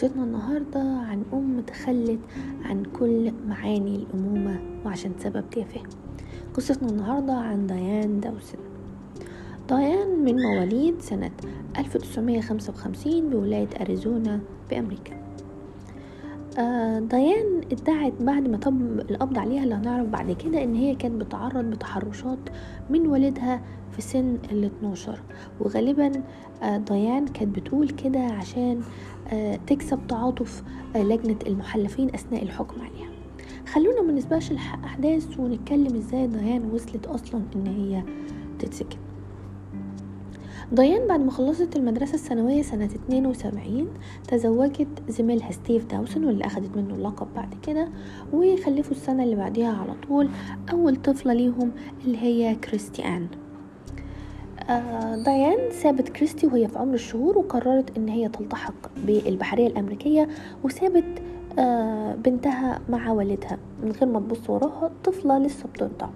قصتنا النهاردة عن أم تخلت عن كل معاني الأمومة وعشان سبب تافه. قصتنا النهاردة عن ديان داوسن ديان من مواليد سنة 1955 بولاية أريزونا بأمريكا. ديان ادعت بعد ما تم القبض عليها اللي هنعرف بعد كده إن هي كانت بتعرض بتحرشات من والدها في سن ال 12 وغالبا آه ديان كانت بتقول كده عشان آه تكسب تعاطف آه لجنة المحلفين أثناء الحكم عليها. خلونا ما نسبقش الاحداث ونتكلم إزاي ديان وصلت أصلا إن هي تتسجن. ديان بعد ما خلصت المدرسة الثانوية سنة 72 تزوجت زميلها ستيف داوسون واللي أخدت منه اللقب بعد كده وخلفوا السنة اللي بعديها على طول أول طفلة ليهم اللي هي كريستي آن. آه ديان سابت كريستي وهي في عمر الشهور وقررت إن هي تلتحق بالبحرية الأمريكية وسابت آه بنتها مع والدها من غير ما تبص وراها طفلة لسه بترضع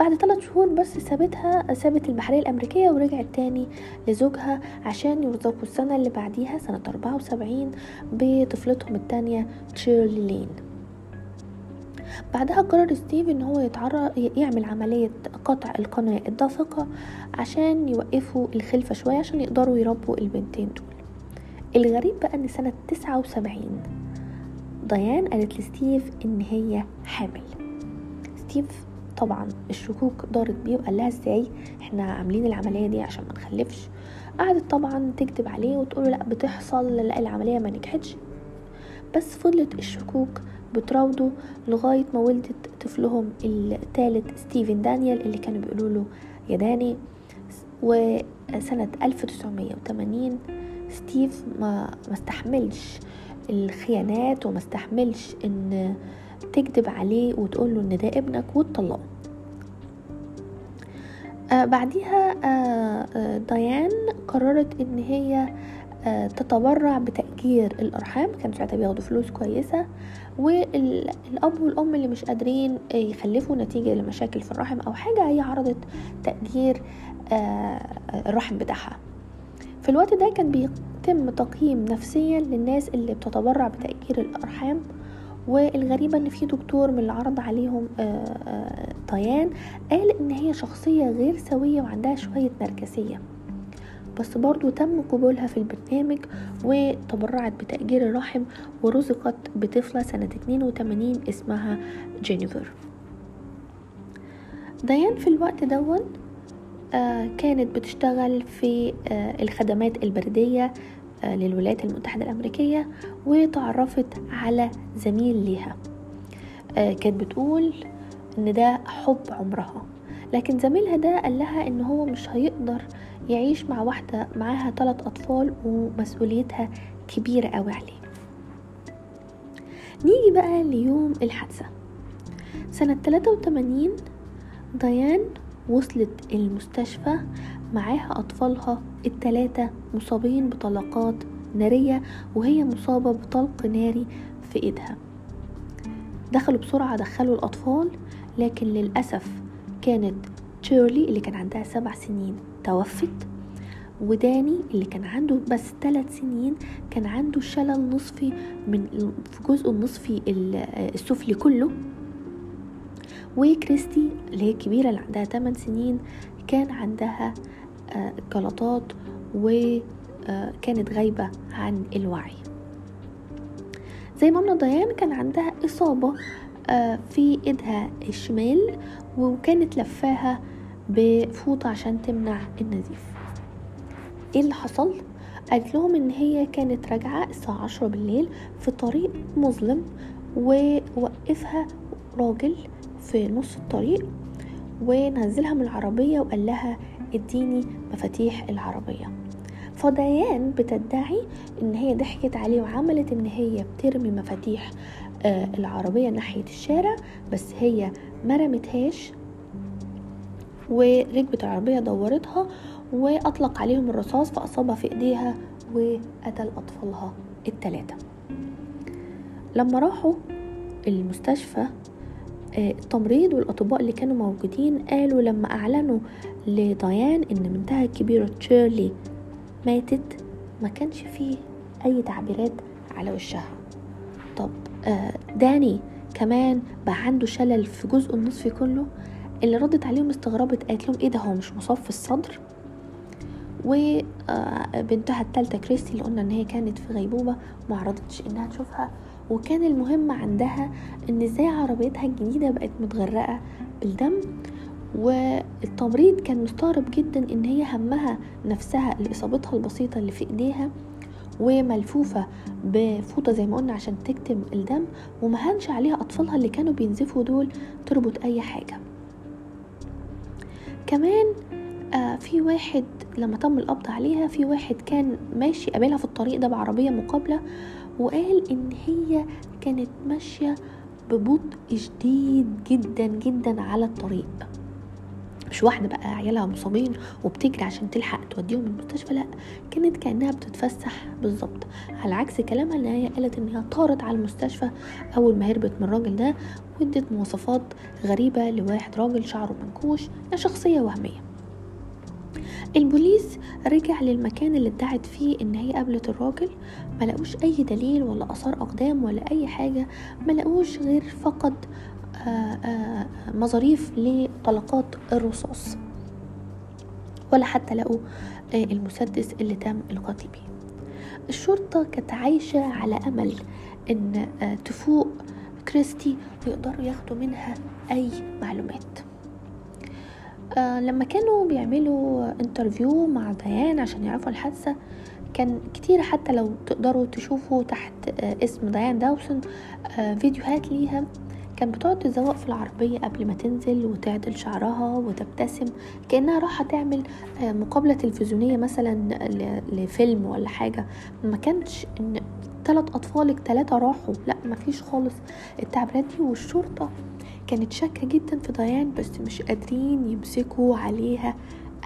بعد ثلاث شهور بس سابتها سابت البحرية الأمريكية ورجعت تاني لزوجها عشان يرزقوا السنة اللي بعديها سنة أربعة وسبعين بطفلتهم التانية تشيرلي لين بعدها قرر ستيف إن هو يتعرض يعمل عملية قطع القناة الدافقة عشان يوقفوا الخلفة شوية عشان يقدروا يربوا البنتين دول. الغريب بقى إن سنة تسعة وسبعين ديان قالت لستيف إن هي حامل. ستيف طبعا الشكوك دارت بيه وقال لها إزاي؟ إحنا عاملين العملية دي عشان ما نخلفش قعدت طبعا تكذب عليه وتقوله لأ بتحصل لأ العملية ما نجحتش. بس فضلت الشكوك بتراوده لغاية ما ولدت طفلهم الثالث ستيفن دانيال اللي كانوا بيقولوا له يا داني وسنة 1980 ستيف ما ما استحملش الخيانات وما استحملش إن تكذب عليه وتقول له إن ده ابنك وتطلقوا. بعديها آه آه ديان قررت إن هي آه تتبرع بتأجير الأرحام كانوا ساعتها بياخدوا فلوس كويسة والأب والأم اللي مش قادرين يخلفوا نتيجة لمشاكل في الرحم أو حاجة هي عرضت تأجير آه الرحم بتاعها. في الوقت ده كان بيتم تقييم نفسيا للناس اللي بتتبرع بتأجير الأرحام والغريبة إن في دكتور من اللي عرض عليهم طيان قال إن هي شخصية غير سوية وعندها شوية نرجسية بس برضو تم قبولها في البرنامج وتبرعت بتأجير الرحم ورزقت بطفلة سنة 82 اسمها جينيفر. ديان في الوقت دون كانت بتشتغل في الخدمات البريدية للولايات المتحدة الأمريكية وتعرفت على زميل ليها. كانت بتقول إن ده حب عمرها. لكن زميلها ده قال لها إن هو مش هيقدر يعيش مع واحدة معاها ثلاث أطفال ومسؤوليتها كبيرة قوي عليه. نيجي بقى ليوم الحادثة. سنة 83 ديان وصلت المستشفى معاها أطفالها التلاتة مصابين بطلقات نارية وهي مصابة بطلق ناري في إيدها. دخلوا بسرعة دخلوا الأطفال لكن للأسف كانت تشيرلي اللي كان عندها سبع سنين توفت وداني اللي كان عنده بس ثلاث سنين كان عنده شلل نصفي من في جزء النصفي السفلي كله. وكريستي اللي هي الكبيرة اللي عندها 8 سنين كان عندها جلطات وكانت غايبة عن الوعي زي ما ديان كان عندها إصابة في إيدها الشمال وكانت لفاها بفوطة عشان تمنع النزيف إيه اللي حصل؟ قالت لهم إن هي كانت راجعة الساعة عشرة بالليل في طريق مظلم ووقفها راجل في نص الطريق ونزلها من العربية وقال لها اديني مفاتيح العربية. فديان بتدعي إن هي ضحكت عليه وعملت إن هي بترمي مفاتيح آه العربية ناحية الشارع بس هي ما رمتهاش. وركبت العربية دورتها وأطلق عليهم الرصاص فأصابها في إيديها وقتل أطفالها التلاتة. لما راحوا المستشفى التمريض والأطباء اللي كانوا موجودين قالوا لما أعلنوا لديان إن بنتها الكبيرة تشيرلي ماتت ما كانش فيه أي تعبيرات على وشها. طب آه داني كمان بقى عنده شلل في جزء النصفي كله اللي ردت عليهم استغربت قالت لهم إيه ده هو مش مصاب في الصدر وبنتها التالتة كريستي اللي قلنا إن هي كانت في غيبوبة معرضتش إنها تشوفها. وكان المهم عندها إن إزاي عربيتها الجديدة بقت متغرقة بالدم والتمريض كان مستغرب جدا إن هي همها نفسها لاصابتها البسيطة اللي في إيديها وملفوفة بفوطة زي ما قلنا عشان تكتم الدم ومهنش عليها أطفالها اللي كانوا بينزفوا دول تربط أي حاجة. كمان آه في واحد لما تم القبض عليها في واحد كان ماشي قابلها في الطريق ده بعربية مقابلة وقال إن هي كانت ماشية ببطء شديد جدا جدا على الطريق. مش واحدة بقى عيالها مصابين وبتجري عشان تلحق توديهم المستشفى لا كانت كأنها بتتفسح بالظبط. على عكس كلامها إن هي قالت إن هي طارت على المستشفى أول ما هربت من الراجل ده وادت مواصفات غريبة لواحد راجل شعره منكوش شخصية وهمية. البوليس رجع للمكان اللي ادعت فيه إن هي قابلت الراجل. ما لقوش أي دليل ولا آثار أقدام ولا أي حاجة. ما لقوش غير فقط مظاريف لطلقات الرصاص. ولا حتى لقوا المسدس اللي تم القتل بيه. الشرطة كانت عايشة على أمل إن تفوق كريستي ويقدروا ياخدوا منها أي معلومات. آه لما كانوا بيعملوا interview مع ديان عشان يعرفوا الحادثة كان كتير حتى لو تقدروا تشوفوا تحت آه اسم ديان داوسون آه فيديوهات ليها كان بتقعد تزوق في العربية قبل ما تنزل وتعدل شعرها وتبتسم كأنها رايحة تعمل مقابلة تلفزيونية مثلا لفيلم ولا حاجة. ما كانش إن ثلاث أطفالك ثلاثة راحوا لأ ما فيش خالص. التعبيرات دي والشرطة كانت شاكة جدا في ديان بس مش قادرين يمسكوا عليها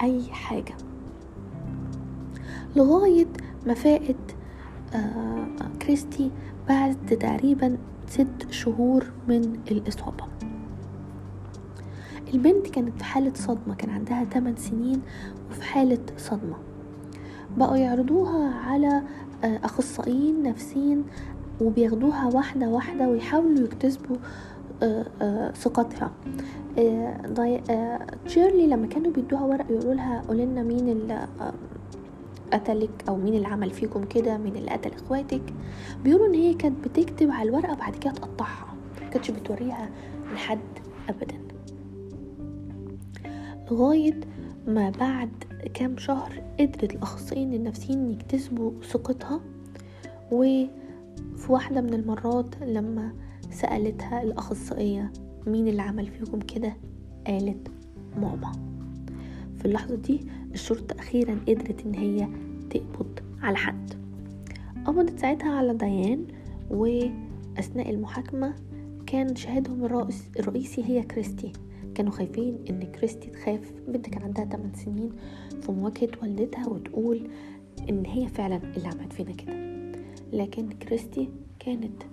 أي حاجة. لغاية ما فاقت آه كريستي بعد تقريبا ست شهور من الإصابة. البنت كانت في حالة صدمة كان عندها 8 سنين وفي حالة صدمة. بقوا يعرضوها على أخصائيين نفسيين وبياخدوها واحدة واحدة ويحاولوا يكتسبوا ثقتها. تشيرلي لما كانوا بيدوها ورق يقولوا لها قولي لنا مين اللي قتلك أو مين اللي عمل فيكم كده مين اللي قتل إخواتك. بيقولوا إن هي كانت بتكتب على الورقة بعد كده تقطعها. كانتش بتوريها لحد ابدا. لغاية ما بعد كام شهر قدرت الأخصائيين النفسيين يكتسبوا ثقتها وفي واحدة من المرات لما سألتها الأخصائية مين اللي عمل فيكم كده؟ قالت ماما. في اللحظة دي الشرطة أخيرا قدرت إن هي تقبض على حد. قبضت ساعتها على ديان وأثناء المحاكمة كان شاهدهم الرئيس الرئيسي هي كريستي. كانوا خايفين إن كريستي تخاف. بنت كان عندها 8 سنين في مواجهة والدتها وتقول إن هي فعلا اللي عملت فينا كده. لكن كريستي كانت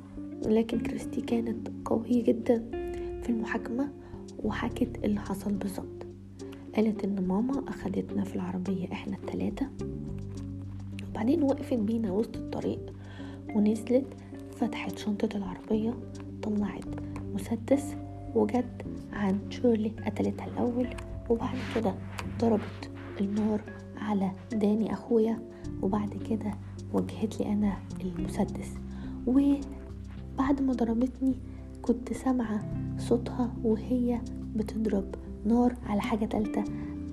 لكن كريستي كانت قوية جدا في المحاكمة وحكت اللي حصل بالظبط. قالت إن ماما أخدتنا في العربية إحنا التلاتة. وبعدين وقفت بينا وسط الطريق ونزلت فتحت شنطة العربية طلعت مسدس وجت عن شيرلي قتلتها الأول. وبعد كده ضربت النار على داني أخويا. وبعد كده وجهت لي أنا المسدس. وبعد ما ضربتني كنت سامعة صوتها وهي بتضرب نار على حاجة تالتة.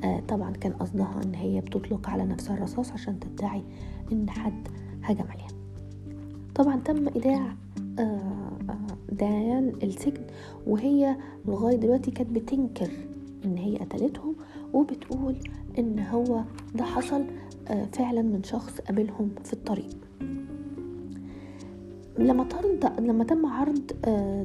آه طبعا كان قصدها إن هي بتطلق على نفسها الرصاص عشان تدعي إن حد هجم عليها. طبعا تم إيداع آه آه ديان السجن وهي لغاية دلوقتي كانت بتنكر إن هي قتلتهم وبتقول إن هو ده حصل آه فعلا من شخص قابلهم في الطريق. لما طرد لما تم عرض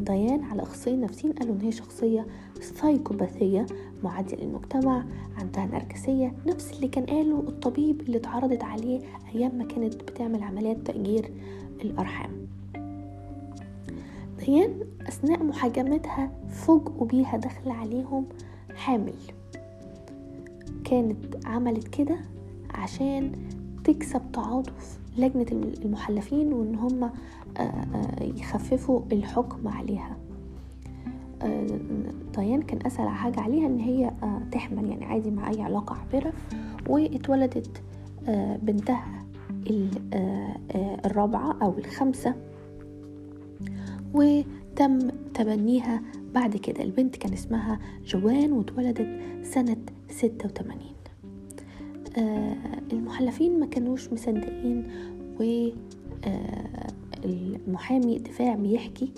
ديان على اخصائيين نفسيين قالوا إن هي شخصية سايكوباثيه معاديه للمجتمع عندها نرجسيه نفس اللي كان قاله الطبيب اللي اتعرضت عليه أيام ما كانت بتعمل عمليات تأجير الأرحام. ديان أثناء محاكمتها فوجئوا بيها داخله عليهم حامل. كانت عملت كده عشان تكسب تعاطف لجنة المحلفين وإن هم يخففوا الحكم عليها. ديان كان أسهل حاجة عليها إن هي تحمل يعني عادي مع أي علاقة عابرة. واتولدت بنتها الرابعة أو الخامسة. وتم تبنيها بعد كده. البنت كان اسمها جوان واتولدت سنة ستة وتمانين. المحلفين ما كانوش مصدقين والمحامي الدفاع بيحكي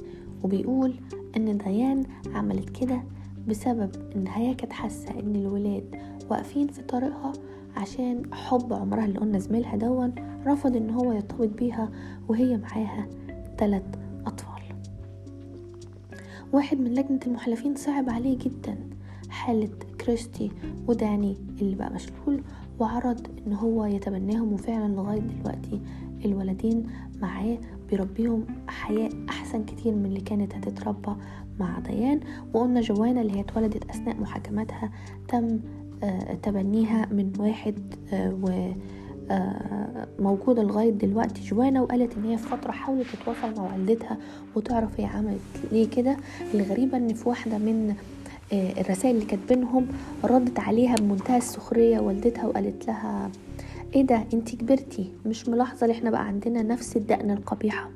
وبيقول إن ديان عملت كده بسبب إن هي كانت حاسة إن الولاد واقفين في طريقها عشان حب عمرها اللي قلنا زميلها دون رفض إن هو يرتبط بيها وهي معاها ثلاث أطفال. واحد من لجنة المحلفين صعب عليه جدا حالة كريستي وداني اللي بقى مشلول وعرض إن هو يتبناهم وفعلا لغاية دلوقتي الولدين معاه بيربيهم حياة أحسن كتير من اللي كانت هتتربى مع ديان. وقلنا جوانا اللي هي اتولدت أثناء محاكماتها تم تبنيها من واحد و موجودة لغاية دلوقتي جوانا وقالت إن هي في فترة حاولت تتواصل مع والدتها وتعرف هي عملت ليه كده. الغريبة إن في واحدة من الرسائل اللي كانت بينهم ردت عليها بمنتهى السخرية والدتها وقالت لها إيه ده؟ انتي كبرتي. مش ملاحظة ان إحنا بقى عندنا نفس الدقن القبيحة.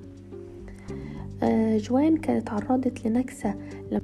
جوان كانت عرضت لنكسة لما